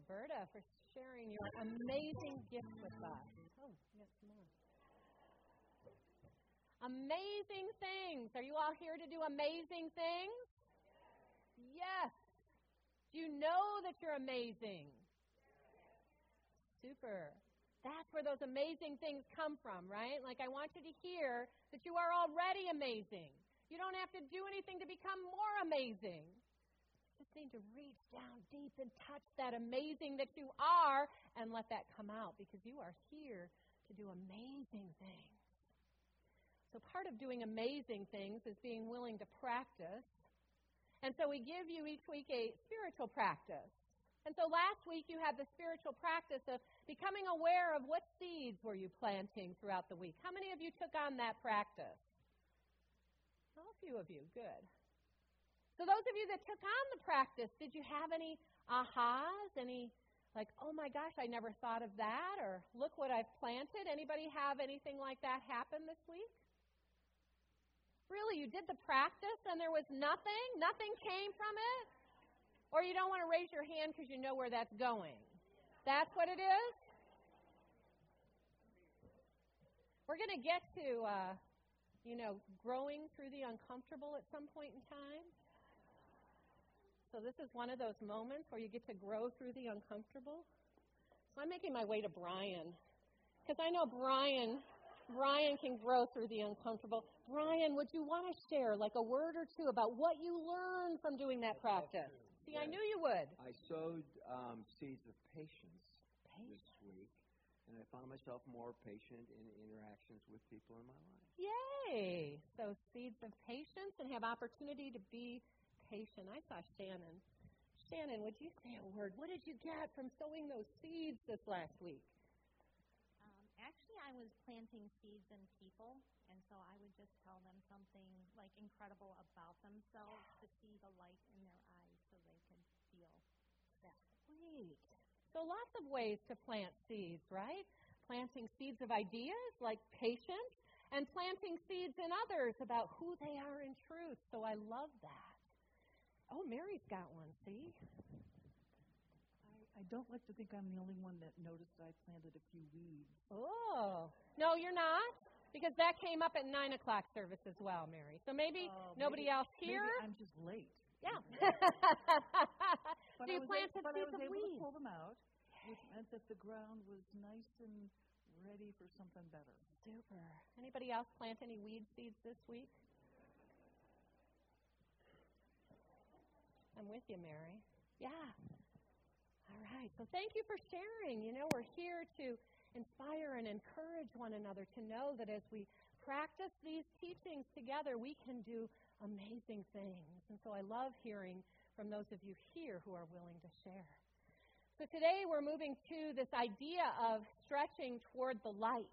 Roberta, for sharing your amazing gift with us. Oh, some more. Amazing things. Are you all here to do amazing things? Yes. You know that you're amazing? Super. That's where those amazing things come from, right? Like, I want you to hear that you are already amazing. You don't have to do anything to become more amazing. Need to reach down deep and touch that amazing that you are and let that come out because you are here to do amazing things. So, part of doing amazing things is being willing to practice. And so, we give you each week a spiritual practice. And so, last week you had the spiritual practice of becoming aware of what seeds were you planting throughout the week. How many of you took on that practice? A few of you. Good. So, those of you that took on the practice, did you have any ahas? Any like, oh my gosh, I never thought of that, or look what I've planted? Anybody have anything like that happen this week? Really, you did the practice and there was nothing? Nothing came from it? Or you don't want to raise your hand because you know where that's going? That's what it is? We're going to get to, uh, you know, growing through the uncomfortable at some point in time. So this is one of those moments where you get to grow through the uncomfortable. So I'm making my way to Brian because I know Brian Brian can grow through the uncomfortable. Brian, would you want to share like a word or two about what you learned from doing that practice? See, yes. I knew you would. I sowed um, seeds of patience, patience this week, and I found myself more patient in interactions with people in my life. Yay! So seeds of patience and have opportunity to be patient. I saw Shannon. Shannon, would you say a word? What did you get from sowing those seeds this last week? Um, actually, I was planting seeds in people, and so I would just tell them something like incredible about themselves to see the light in their eyes so they could feel that. Great. So lots of ways to plant seeds, right? Planting seeds of ideas like patience and planting seeds in others about who they are in truth. So I love that. Oh, Mary's got one, see? I don't like to think I'm the only one that noticed I planted a few weeds. Oh, no, you're not? Because that came up at 9 o'clock service as well, Mary. So maybe uh, nobody maybe, else here? Maybe I'm just late. Yeah. so you planted able, I was able weeds. to pull them out, which meant that the ground was nice and ready for something better. Super. Anybody else plant any weed seeds this week? I'm with you, Mary. Yeah. All right. So thank you for sharing. You know, we're here to inspire and encourage one another to know that as we practice these teachings together, we can do amazing things. And so I love hearing from those of you here who are willing to share. So today we're moving to this idea of stretching toward the light.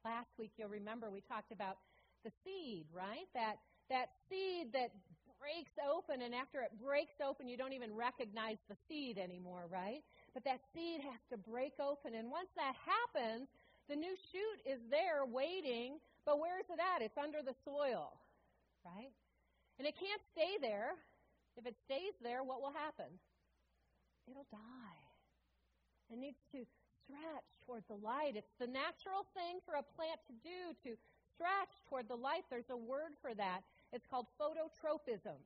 Last week you'll remember we talked about the seed, right? That that seed that breaks open, and after it breaks open, you don't even recognize the seed anymore, right? But that seed has to break open, and once that happens, the new shoot is there waiting, but where is it at? It's under the soil, right? And it can't stay there. If it stays there, what will happen? It'll die. It needs to stretch toward the light. It's the natural thing for a plant to do to stretch toward the light. There's a word for that. It's called phototropism.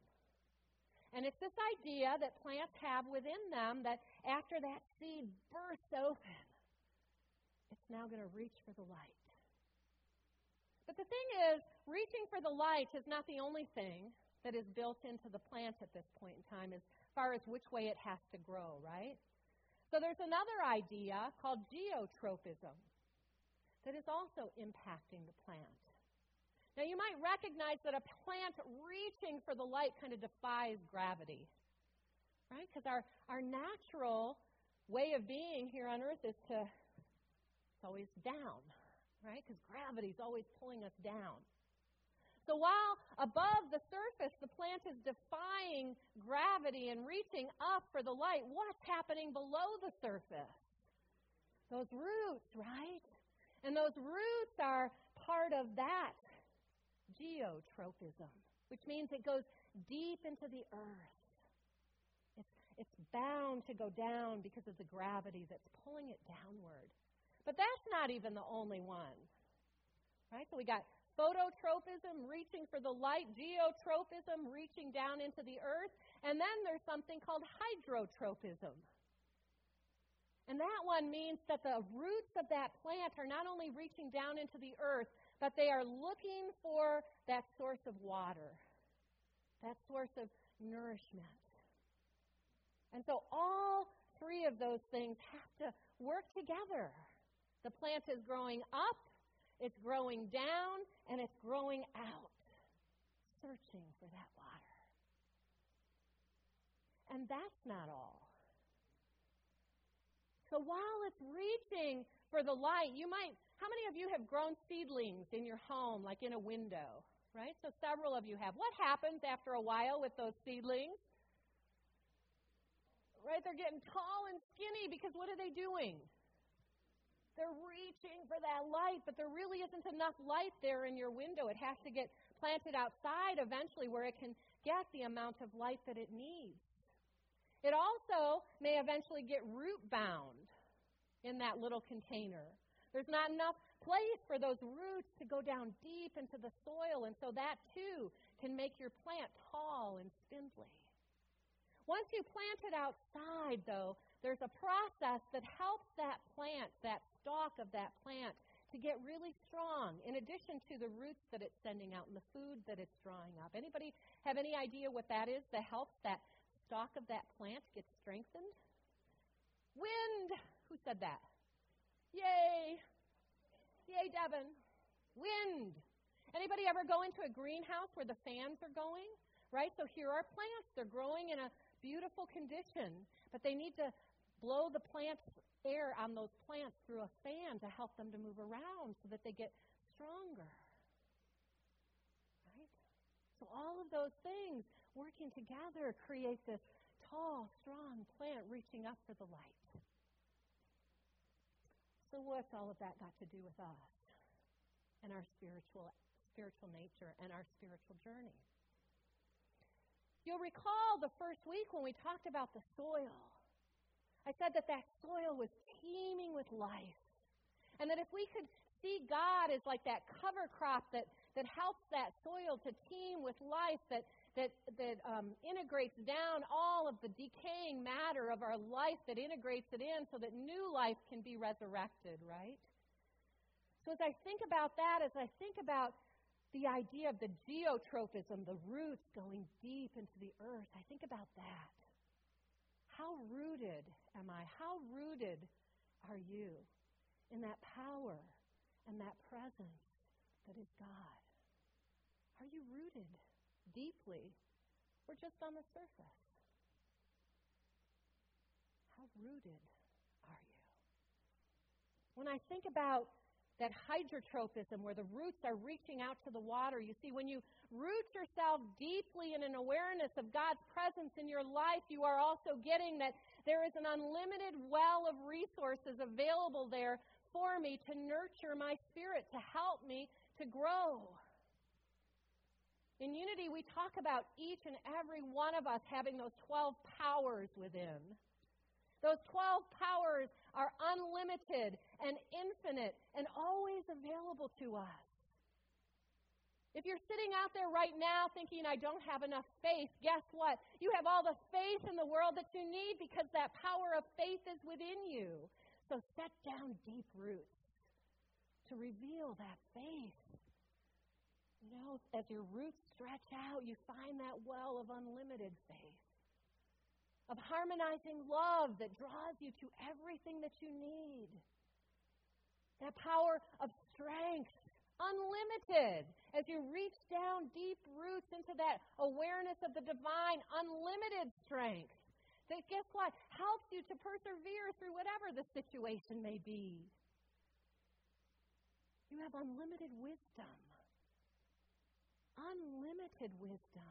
And it's this idea that plants have within them that after that seed bursts open, it's now going to reach for the light. But the thing is, reaching for the light is not the only thing that is built into the plant at this point in time as far as which way it has to grow, right? So there's another idea called geotropism that is also impacting the plant. Now, you might recognize that a plant reaching for the light kind of defies gravity, right? Because our, our natural way of being here on earth is to, it's always down, right? Because gravity is always pulling us down. So while above the surface the plant is defying gravity and reaching up for the light, what's happening below the surface? Those roots, right? And those roots are part of that geotropism, which means it goes deep into the earth. It's, it's bound to go down because of the gravity that's pulling it downward. But that's not even the only one. Right? So we got phototropism, reaching for the light, geotropism, reaching down into the earth, and then there's something called hydrotropism. And that one means that the roots of that plant are not only reaching down into the earth, but they are looking for that source of water, that source of nourishment. And so all three of those things have to work together. The plant is growing up, it's growing down, and it's growing out, searching for that water. And that's not all. So while it's reaching for the light, you might, how many of you have grown seedlings in your home, like in a window? Right? So several of you have. What happens after a while with those seedlings? Right? They're getting tall and skinny because what are they doing? They're reaching for that light, but there really isn't enough light there in your window. It has to get planted outside eventually where it can get the amount of light that it needs. It also may eventually get root bound in that little container. There's not enough place for those roots to go down deep into the soil, and so that too can make your plant tall and spindly. Once you plant it outside, though, there's a process that helps that plant, that stalk of that plant, to get really strong in addition to the roots that it's sending out and the food that it's drawing up. Anybody have any idea what that is that helps that stalk of that plant gets strengthened? Wind! Who said that? Yay! Yay, Devin. Wind. Anybody ever go into a greenhouse where the fans are going? Right? So here are plants. They're growing in a beautiful condition, but they need to blow the plants air on those plants through a fan to help them to move around so that they get stronger. Right? So all of those things working together create this tall, strong plant reaching up for the light. So what's all of that got to do with us and our spiritual spiritual nature and our spiritual journey? You'll recall the first week when we talked about the soil. I said that that soil was teeming with life. And that if we could see God as like that cover crop that, that helps that soil to teem with life, that that, that um, integrates down all of the decaying matter of our life, that integrates it in so that new life can be resurrected, right? So as I think about that, as I think about the idea of the geotropism, the roots going deep into the earth, I think about that. How rooted am I? How rooted are you in that power and that presence that is God? Are you rooted? Deeply or just on the surface? How rooted are you? When I think about that hydrotropism where the roots are reaching out to the water. You see, when you root yourself deeply in an awareness of God's presence in your life, you are also getting that there is an unlimited well of resources available there for me to nurture my spirit, to help me to grow. In unity, we talk about each and every one of us having those 12 powers within. Those 12 powers are unlimited and infinite and always available to us. If you're sitting out there right now thinking, I don't have enough faith, guess what? You have all the faith in the world that you need because that power of faith is within you. So set down deep roots to reveal that faith you know, as your roots stretch out, you find that well of unlimited faith, of harmonizing love that draws you to everything that you need. That power of strength, unlimited, as you reach down deep roots into that awareness of the divine, unlimited strength. That guess what? Helps you to persevere through whatever the situation may be. You have unlimited wisdom unlimited wisdom.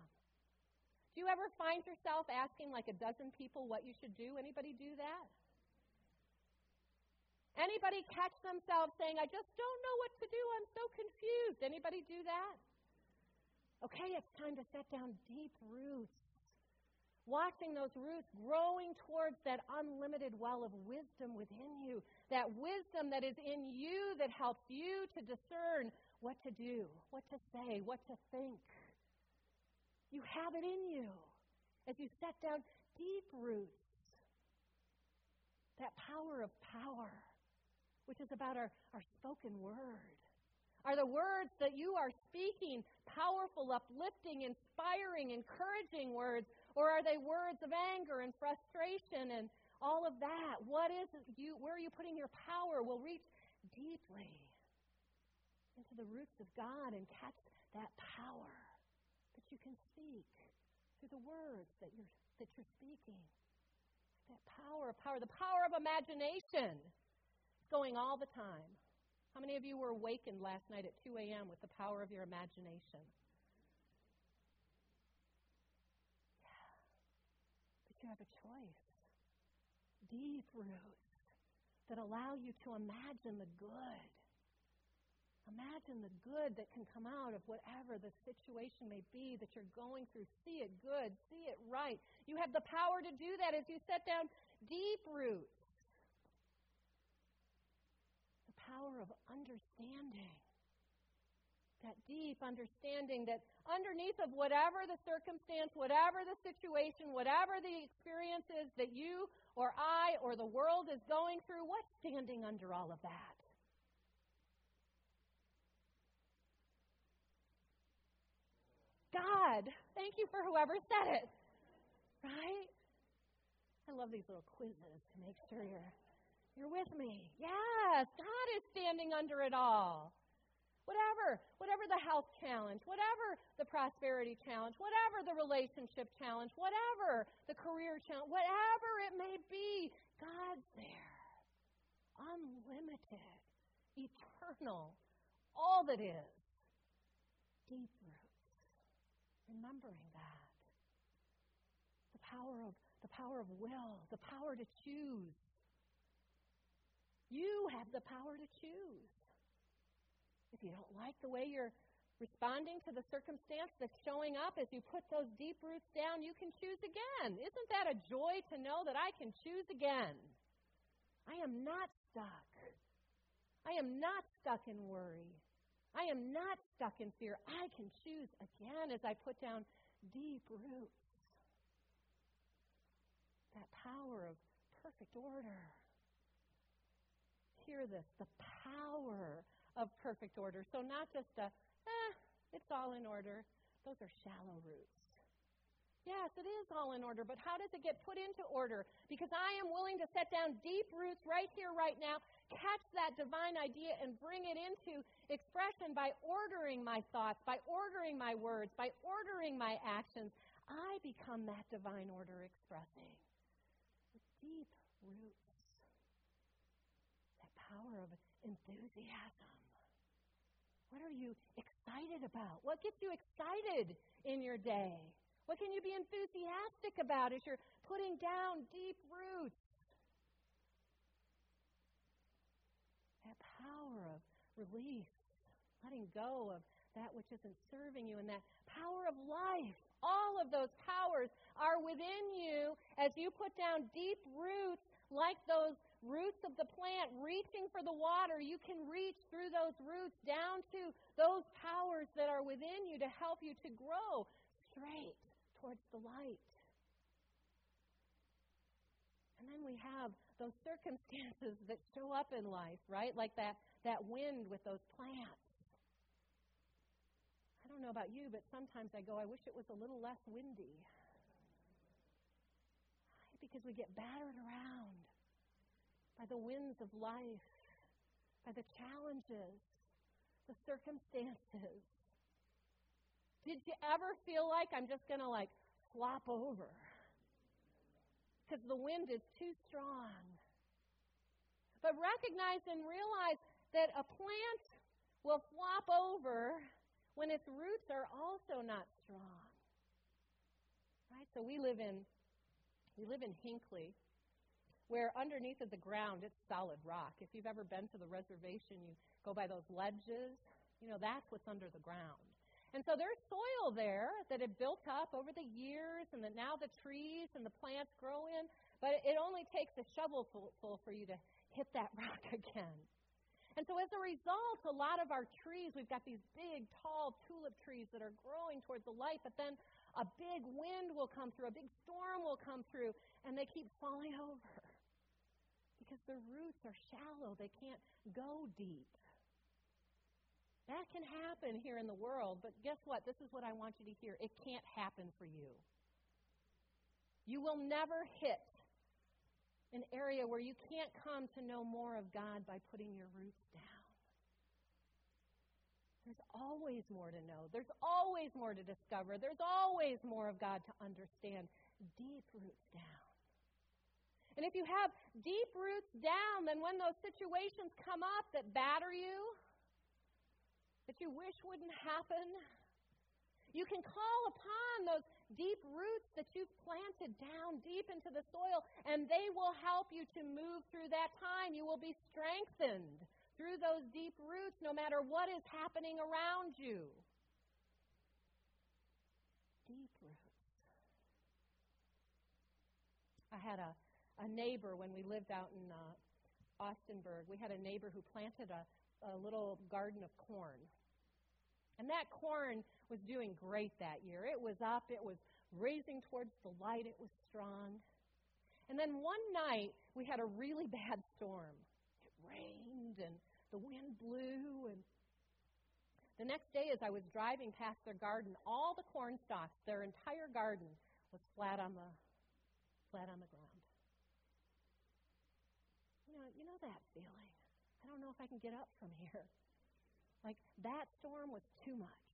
Do you ever find yourself asking like a dozen people what you should do? Anybody do that? Anybody catch themselves saying, I just don't know what to do. I'm so confused. Anybody do that? Okay, it's time to set down deep roots watching those roots growing towards that unlimited well of wisdom within you, that wisdom that is in you that helps you to discern what to do, what to say, what to think. You have it in you as you set down deep roots. That power of power, which is about our, our spoken word. Are the words that you are speaking powerful, uplifting, inspiring, encouraging words? Or are they words of anger and frustration and all of that? What is you where are you putting your power will reach deeply into the roots of God and catch that power that you can speak through the words that you're that you're speaking. That power, power, the power of imagination. Going all the time. How many of you were awakened last night at 2 a.m. with the power of your imagination? But you have a choice. Deep roots that allow you to imagine the good. Imagine the good that can come out of whatever the situation may be that you're going through. See it good, see it right. You have the power to do that as you set down deep roots The power of understanding. That deep understanding that underneath of whatever the circumstance, whatever the situation, whatever the experience is that you or I or the world is going through, what's standing under all of that? God. Thank you for whoever said it. Right? I love these little quizzes to make sure you're you're with me. Yes, God is standing under it all. Whatever, whatever the health challenge, whatever the prosperity challenge, whatever the relationship challenge, whatever the career challenge, whatever it may be, God's there. Unlimited, eternal, all that is. Deep. Remembering that. The power of the power of will, the power to choose you have the power to choose. If you don't like the way you're responding to the circumstance that's showing up as you put those deep roots down, you can choose again. Isn't that a joy to know that I can choose again? I am not stuck. I am not stuck in worry. I am not stuck in fear. I can choose again as I put down deep roots. That power of perfect order hear this the power of perfect order. So, not just a, eh, it's all in order. Those are shallow roots. Yes, it is all in order, but how does it get put into order? Because I am willing to set down deep roots right here, right now, catch that divine idea and bring it into expression by ordering my thoughts, by ordering my words, by ordering my actions. I become that divine order expressing deep roots that power of enthusiasm. What are you excited about? What gets you excited in your day? What can you be enthusiastic about as you're putting down deep roots? That power of release, letting go of that which isn't serving you, and that power of life. All of those powers are within you as you put down deep roots like those roots of the plant reaching for the water, you can reach through those roots down to those powers that are within you to help you to grow straight towards the light. And then we have those circumstances that show up in life, right? Like that, that wind with those plants. I don't know about you, but sometimes I go, I wish it was a little less windy. Because we get battered around by the winds of life, by the challenges, the circumstances. Did you ever feel like I'm just going to like flop over? Because the wind is too strong. But recognize and realize that a plant will flop over when its roots are also not strong. Right? So we live in we live in Hinckley, where underneath of the ground it's solid rock. If you've ever been to the reservation, you go by those ledges, you know, that's what's under the ground. And so there's soil there that had built up over the years and that now the trees and the plants grow in, but it only takes a shovelful for you to hit that rock again. And so as a result, a lot of our trees, we've got these big, tall tulip trees that are growing towards the light, but then a big wind will come through, a big storm will come through, and they keep falling over because their roots are shallow. They can't go deep. That can happen here in the world, but guess what? This is what I want you to hear. It can't happen for you. You will never hit an area where you can't come to know more of God by putting your roots down. There's always more to know. There's always more to discover. There's always more of God to understand. Deep roots down. And if you have deep roots down, then when those situations come up that batter you, that you wish wouldn't happen. You can call upon those deep roots that you've planted down deep into the soil, and they will help you to move through that time. You will be strengthened through those deep roots no matter what is happening around you. Deep roots. I had a, a neighbor when we lived out in uh, Austinburg. We had a neighbor who planted a, a little garden of corn. And that corn was doing great that year. It was up, it was raising towards the light, it was strong. And then one night, we had a really bad storm. It rained and the wind blew. And the next day, as I was driving past their garden, all the corn stalks, their entire garden, was flat on the flat on the ground. You know, you know that feeling. I don't know if I can get up from here. Like that storm was too much.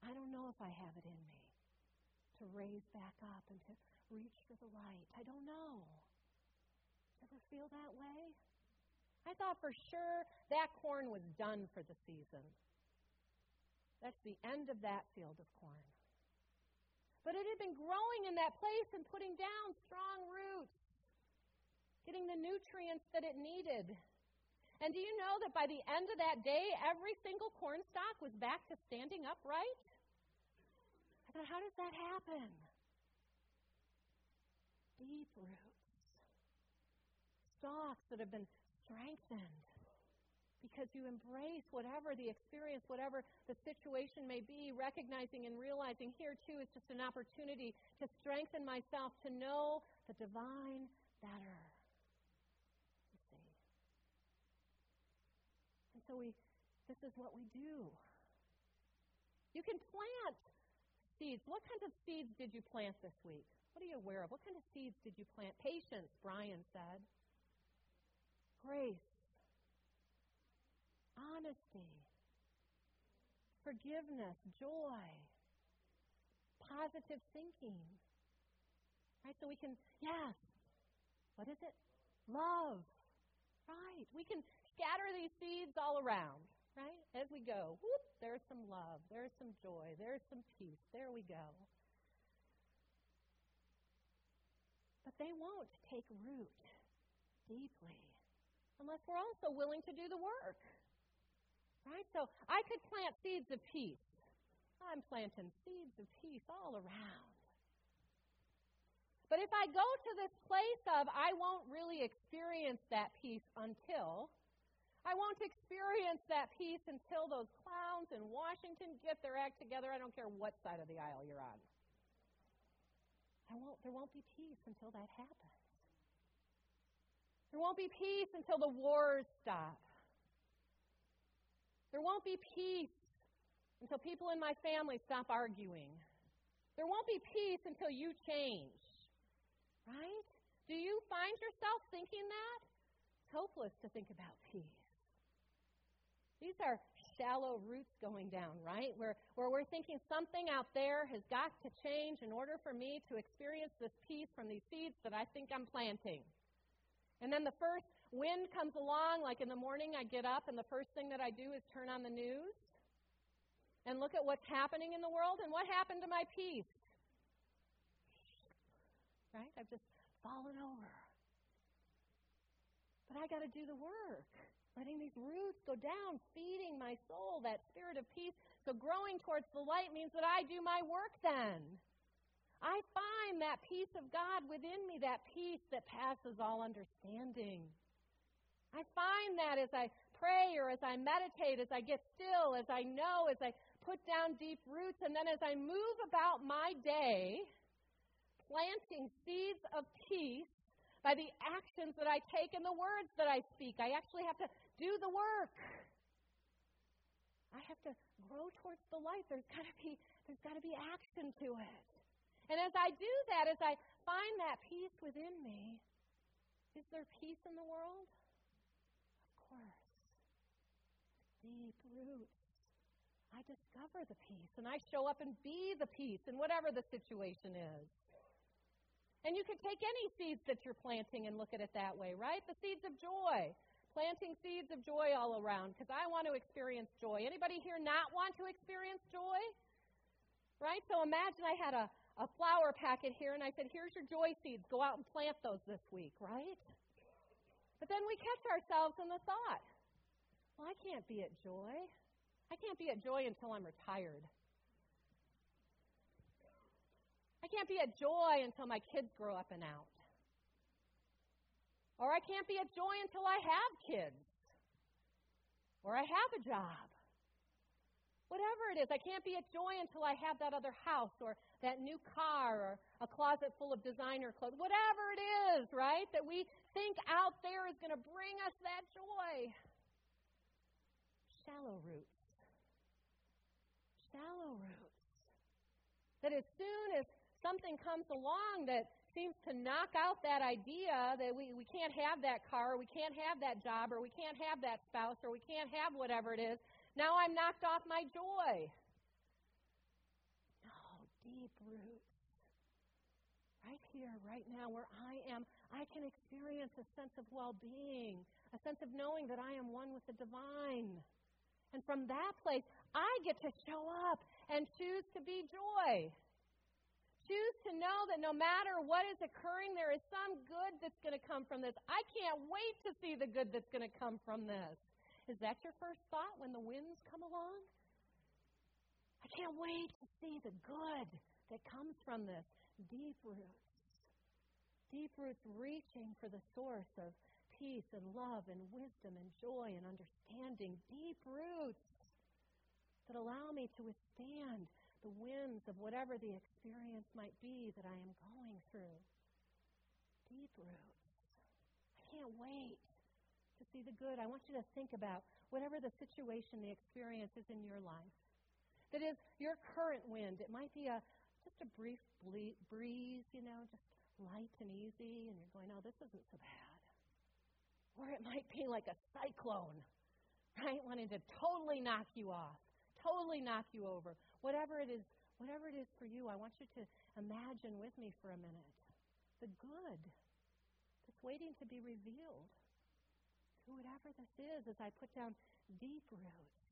I don't know if I have it in me to raise back up and to reach for the light. I don't know. Ever feel that way? I thought for sure that corn was done for the season. That's the end of that field of corn. But it had been growing in that place and putting down strong roots, getting the nutrients that it needed. And do you know that by the end of that day, every single corn stalk was back to standing upright? I thought, how does that happen? Deep roots. Stalks that have been strengthened because you embrace whatever the experience, whatever the situation may be, recognizing and realizing here too is just an opportunity to strengthen myself to know the divine better. So we, this is what we do. You can plant seeds. What kinds of seeds did you plant this week? What are you aware of? What kind of seeds did you plant? Patience, Brian said. Grace. Honesty. Forgiveness. Joy. Positive thinking. Right? So we can, yes. What is it? Love. Right. We can scatter these seeds all around, right? As we go, whoop, there's some love, there's some joy, there's some peace. There we go. But they won't take root deeply unless we're also willing to do the work. Right? So I could plant seeds of peace. I'm planting seeds of peace all around. But if I go to this place of I won't really experience that peace until I won't experience that peace until those clowns in Washington get their act together. I don't care what side of the aisle you're on. I won't, there won't be peace until that happens. There won't be peace until the wars stop. There won't be peace until people in my family stop arguing. There won't be peace until you change. Right? Do you find yourself thinking that? It's hopeless to think about peace. These are shallow roots going down, right? Where, where we're thinking something out there has got to change in order for me to experience this peace from these seeds that I think I'm planting. And then the first wind comes along, like in the morning I get up, and the first thing that I do is turn on the news and look at what's happening in the world and what happened to my peace. Right? I've just fallen over. But I got to do the work letting these roots go down, feeding my soul that spirit of peace So growing towards the light means that I do my work then. I find that peace of God within me, that peace that passes all understanding. I find that as I pray or as I meditate, as I get still, as I know, as I put down deep roots, and then as I move about my day, planting seeds of peace by the actions that I take and the words that I speak. I actually have to do the work. I have to grow towards the light. There's got to be there's got to be action to it. And as I do that, as I find that peace within me, is there peace in the world? Of course. Deep roots. I discover the peace and I show up and be the peace in whatever the situation is. And you can take any seeds that you're planting and look at it that way, right? The seeds of joy. Planting seeds of joy all around because I want to experience joy. Anybody here not want to experience joy? Right? So imagine I had a, a flower packet here and I said, here's your joy seeds. Go out and plant those this week, right? But then we catch ourselves in the thought, well, I can't be at joy. I can't be at joy until I'm retired. I can't be at joy until my kids grow up and out. Or I can't be at joy until I have kids. Or I have a job. Whatever it is, I can't be at joy until I have that other house or that new car or a closet full of designer clothes. Whatever it is, right, that we think out there is going to bring us that joy. Shallow roots. Shallow roots. That as soon as something comes along that seems to knock out that idea that we, we can't have that car, or we can't have that job, or we can't have that spouse, or we can't have whatever it is, now I'm knocked off my joy. No, deep roots. Right here, right now, where I am, I can experience a sense of well being, a sense of knowing that I am one with the divine. And from that place, I get to show up and choose to be joy. Choose to know that no matter what is occurring, there is some good that's going to come from this. I can't wait to see the good that's going to come from this. Is that your first thought when the winds come along? I can't wait to see the good that comes from this. Deep roots. Deep roots reaching for the source of peace and love and wisdom and joy and understanding. Deep roots that allow me to withstand the winds of whatever the experience might be that I am going through. Deep roots. I can't wait to see the good. I want you to think about whatever the situation, the experience is in your life. That is your current wind. It might be a just a brief ble- breeze, you know, just light and easy, and you're going, "Oh, this isn't so bad." Or it might be like a cyclone, right, wanting to totally knock you off, totally knock you over. Whatever it is, whatever it is for you, I want you to imagine with me for a minute the good that's waiting to be revealed whatever this is, as I put down deep roots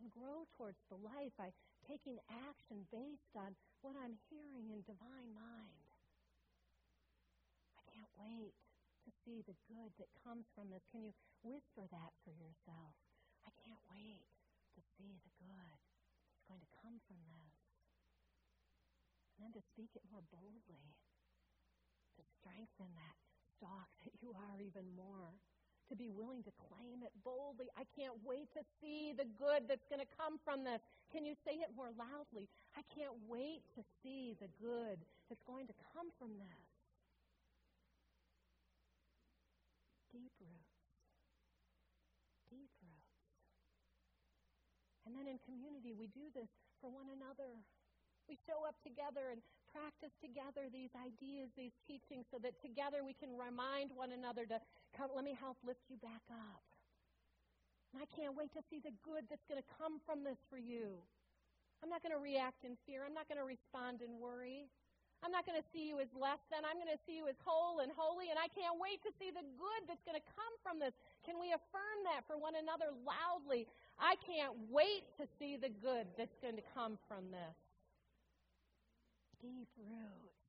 and grow towards the light by taking action based on what I'm hearing in divine mind. I can't wait to see the good that comes from this. Can you whisper that for yourself? I can't wait to see the good going to come from this. And then to speak it more boldly, to strengthen that stalk that you are even more to be willing to claim it boldly. I can't wait to see the good that's going to come from this. Can you say it more loudly? I can't wait to see the good that's going to come from this. Deep roots. Deep roots. And then in community, we do this for one another. We show up together and practice together these ideas, these teachings, so that together we can remind one another to come, let me help lift you back up. And I can't wait to see the good that's going to come from this for you. I'm not going to react in fear. I'm not going to respond in worry. I'm not going to see you as less than. I'm going to see you as whole and holy, and I can't wait to see the good that's going to come from this. Can we affirm that for one another loudly? I can't wait to see the good that's going to come from this deep roots,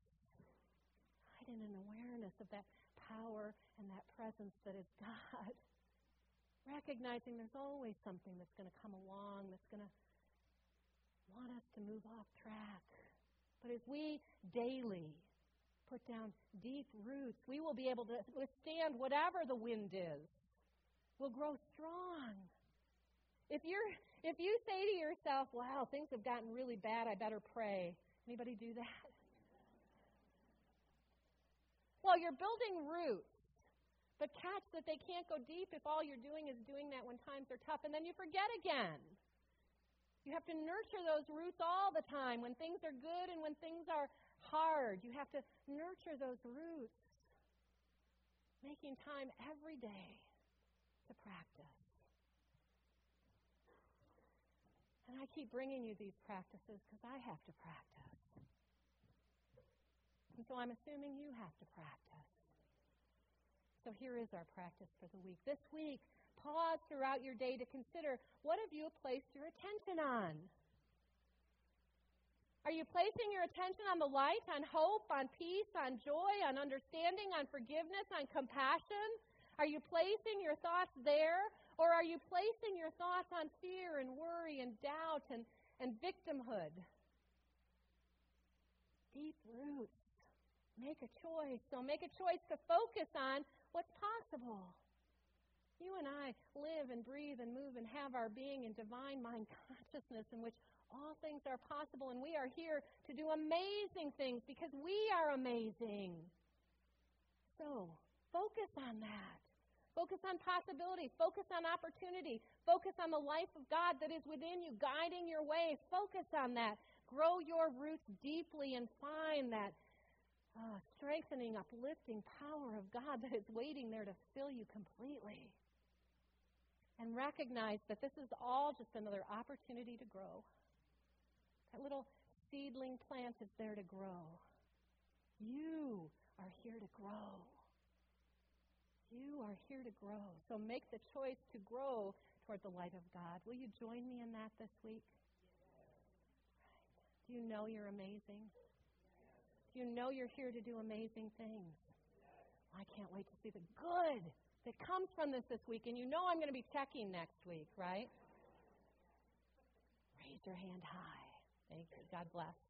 right in an awareness of that power and that presence that is God. Recognizing there's always something that's going to come along that's going to want us to move off track. But as we daily put down deep roots, we will be able to withstand whatever the wind is. We'll grow strong. If you're if you say to yourself, "Wow, things have gotten really bad, I better pray." Anybody do that? Well, you're building roots. But catch that they can't go deep if all you're doing is doing that when times are tough and then you forget again. You have to nurture those roots all the time when things are good and when things are hard. You have to nurture those roots, making time every day to practice. And I keep bringing you these practices because I have to practice. And so I'm assuming you have to practice. So here is our practice for the week. This week, pause throughout your day to consider what have you placed your attention on? Are you placing your attention on the light, on hope, on peace, on joy, on understanding, on forgiveness, on compassion? Are you placing your thoughts there? Or are you placing your thoughts on fear and worry and doubt and, and victimhood? Deep roots. Make a choice. So make a choice to focus on what's possible. You and I live and breathe and move and have our being in divine mind consciousness in which all things are possible, and we are here to do amazing things because we are amazing. So, focus on that. Focus on possibility. Focus on opportunity. Focus on the life of God that is within you, guiding your way. Focus on that. Grow your roots deeply and find that uh, strengthening, uplifting power of God that is waiting there to fill you completely. And recognize that this is all just another opportunity to grow. That little seedling plant is there to grow. You are here to grow. You are here to grow. So make the choice to grow toward the light of God. Will you join me in that this week? Do you know you're amazing? Do you know you're here to do amazing things. I can't wait to see the good that comes from this this week. And you know I'm going to be checking next week, right? Raise your hand high. Thank you. God bless.